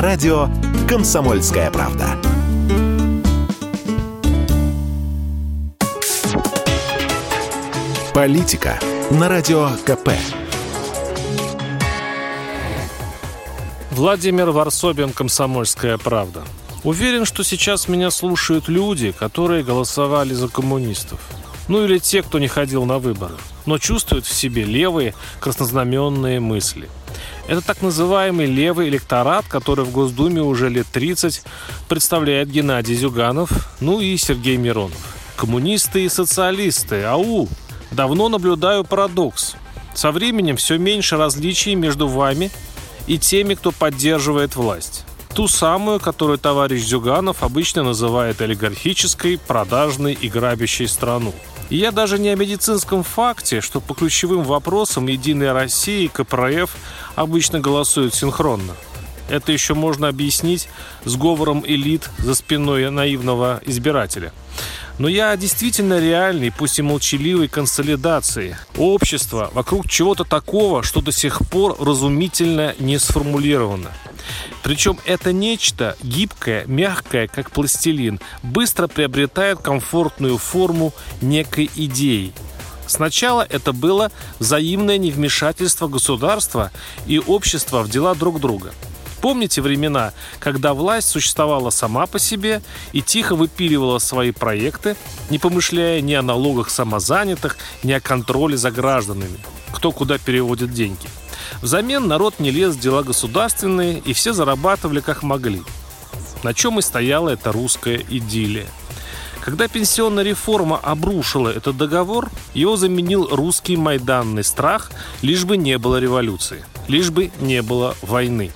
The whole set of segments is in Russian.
радио «Комсомольская правда». Политика на радио КП. Владимир Варсобин, «Комсомольская правда». Уверен, что сейчас меня слушают люди, которые голосовали за коммунистов. Ну или те, кто не ходил на выборы, но чувствуют в себе левые краснознаменные мысли. Это так называемый левый электорат, который в Госдуме уже лет 30 представляет Геннадий Зюганов, ну и Сергей Миронов. Коммунисты и социалисты, ау! Давно наблюдаю парадокс. Со временем все меньше различий между вами и теми, кто поддерживает власть. Ту самую, которую товарищ Зюганов обычно называет олигархической, продажной и грабящей страну. И я даже не о медицинском факте, что по ключевым вопросам «Единая Россия» и КПРФ обычно голосуют синхронно. Это еще можно объяснить сговором элит за спиной наивного избирателя. Но я действительно реальной, пусть и молчаливой консолидации общества вокруг чего-то такого, что до сих пор разумительно не сформулировано. Причем это нечто гибкое, мягкое, как пластилин, быстро приобретает комфортную форму некой идеи. Сначала это было взаимное невмешательство государства и общества в дела друг друга – Помните времена, когда власть существовала сама по себе и тихо выпиливала свои проекты, не помышляя ни о налогах самозанятых, ни о контроле за гражданами, кто куда переводит деньги. Взамен народ не лез в дела государственные, и все зарабатывали как могли. На чем и стояла эта русская идиллия. Когда пенсионная реформа обрушила этот договор, его заменил русский майданный страх, лишь бы не было революции, лишь бы не было войны.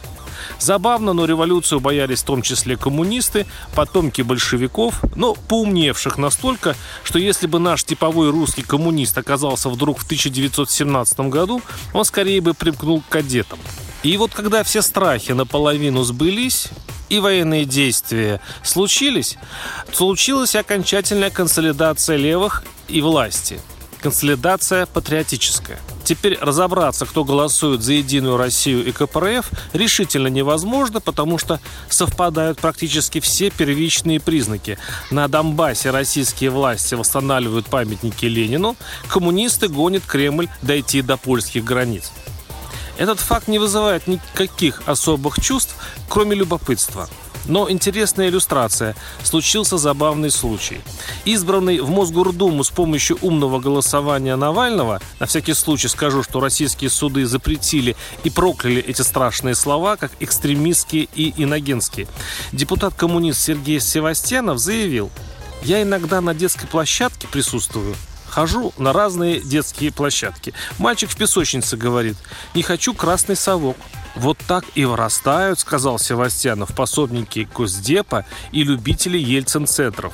Забавно, но революцию боялись в том числе коммунисты, потомки большевиков, но поумневших настолько, что если бы наш типовой русский коммунист оказался вдруг в 1917 году, он скорее бы примкнул к кадетам. И вот когда все страхи наполовину сбылись, и военные действия случились, случилась окончательная консолидация левых и власти. Консолидация патриотическая – Теперь разобраться, кто голосует за «Единую Россию» и КПРФ, решительно невозможно, потому что совпадают практически все первичные признаки. На Донбассе российские власти восстанавливают памятники Ленину, коммунисты гонят Кремль дойти до польских границ. Этот факт не вызывает никаких особых чувств, кроме любопытства – но интересная иллюстрация. Случился забавный случай. Избранный в Мосгордуму с помощью умного голосования Навального, на всякий случай скажу, что российские суды запретили и прокляли эти страшные слова, как экстремистские и иногенские, депутат-коммунист Сергей Севастьянов заявил, «Я иногда на детской площадке присутствую, Хожу на разные детские площадки. Мальчик в песочнице говорит, не хочу красный совок. Вот так и вырастают, сказал Севастьянов, пособники Госдепа и любители Ельцин-центров.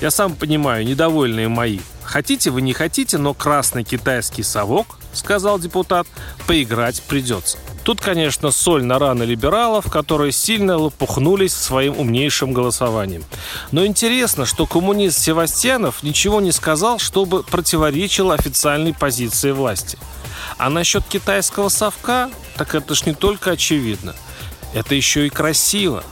Я сам понимаю, недовольные мои. Хотите вы, не хотите, но красный китайский совок, сказал депутат, поиграть придется. Тут, конечно, соль на раны либералов, которые сильно лопухнулись своим умнейшим голосованием. Но интересно, что коммунист Севастьянов ничего не сказал, чтобы противоречило официальной позиции власти – а насчет китайского совка, так это ж не только очевидно. Это еще и красиво.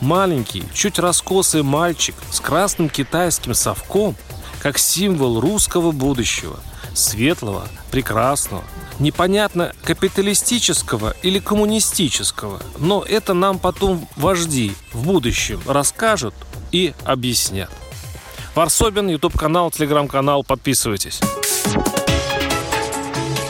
Маленький, чуть раскосый мальчик с красным китайским совком, как символ русского будущего. Светлого, прекрасного, непонятно капиталистического или коммунистического. Но это нам потом вожди в будущем расскажут и объяснят. Варсобин, YouTube-канал, телеграм-канал. Подписывайтесь.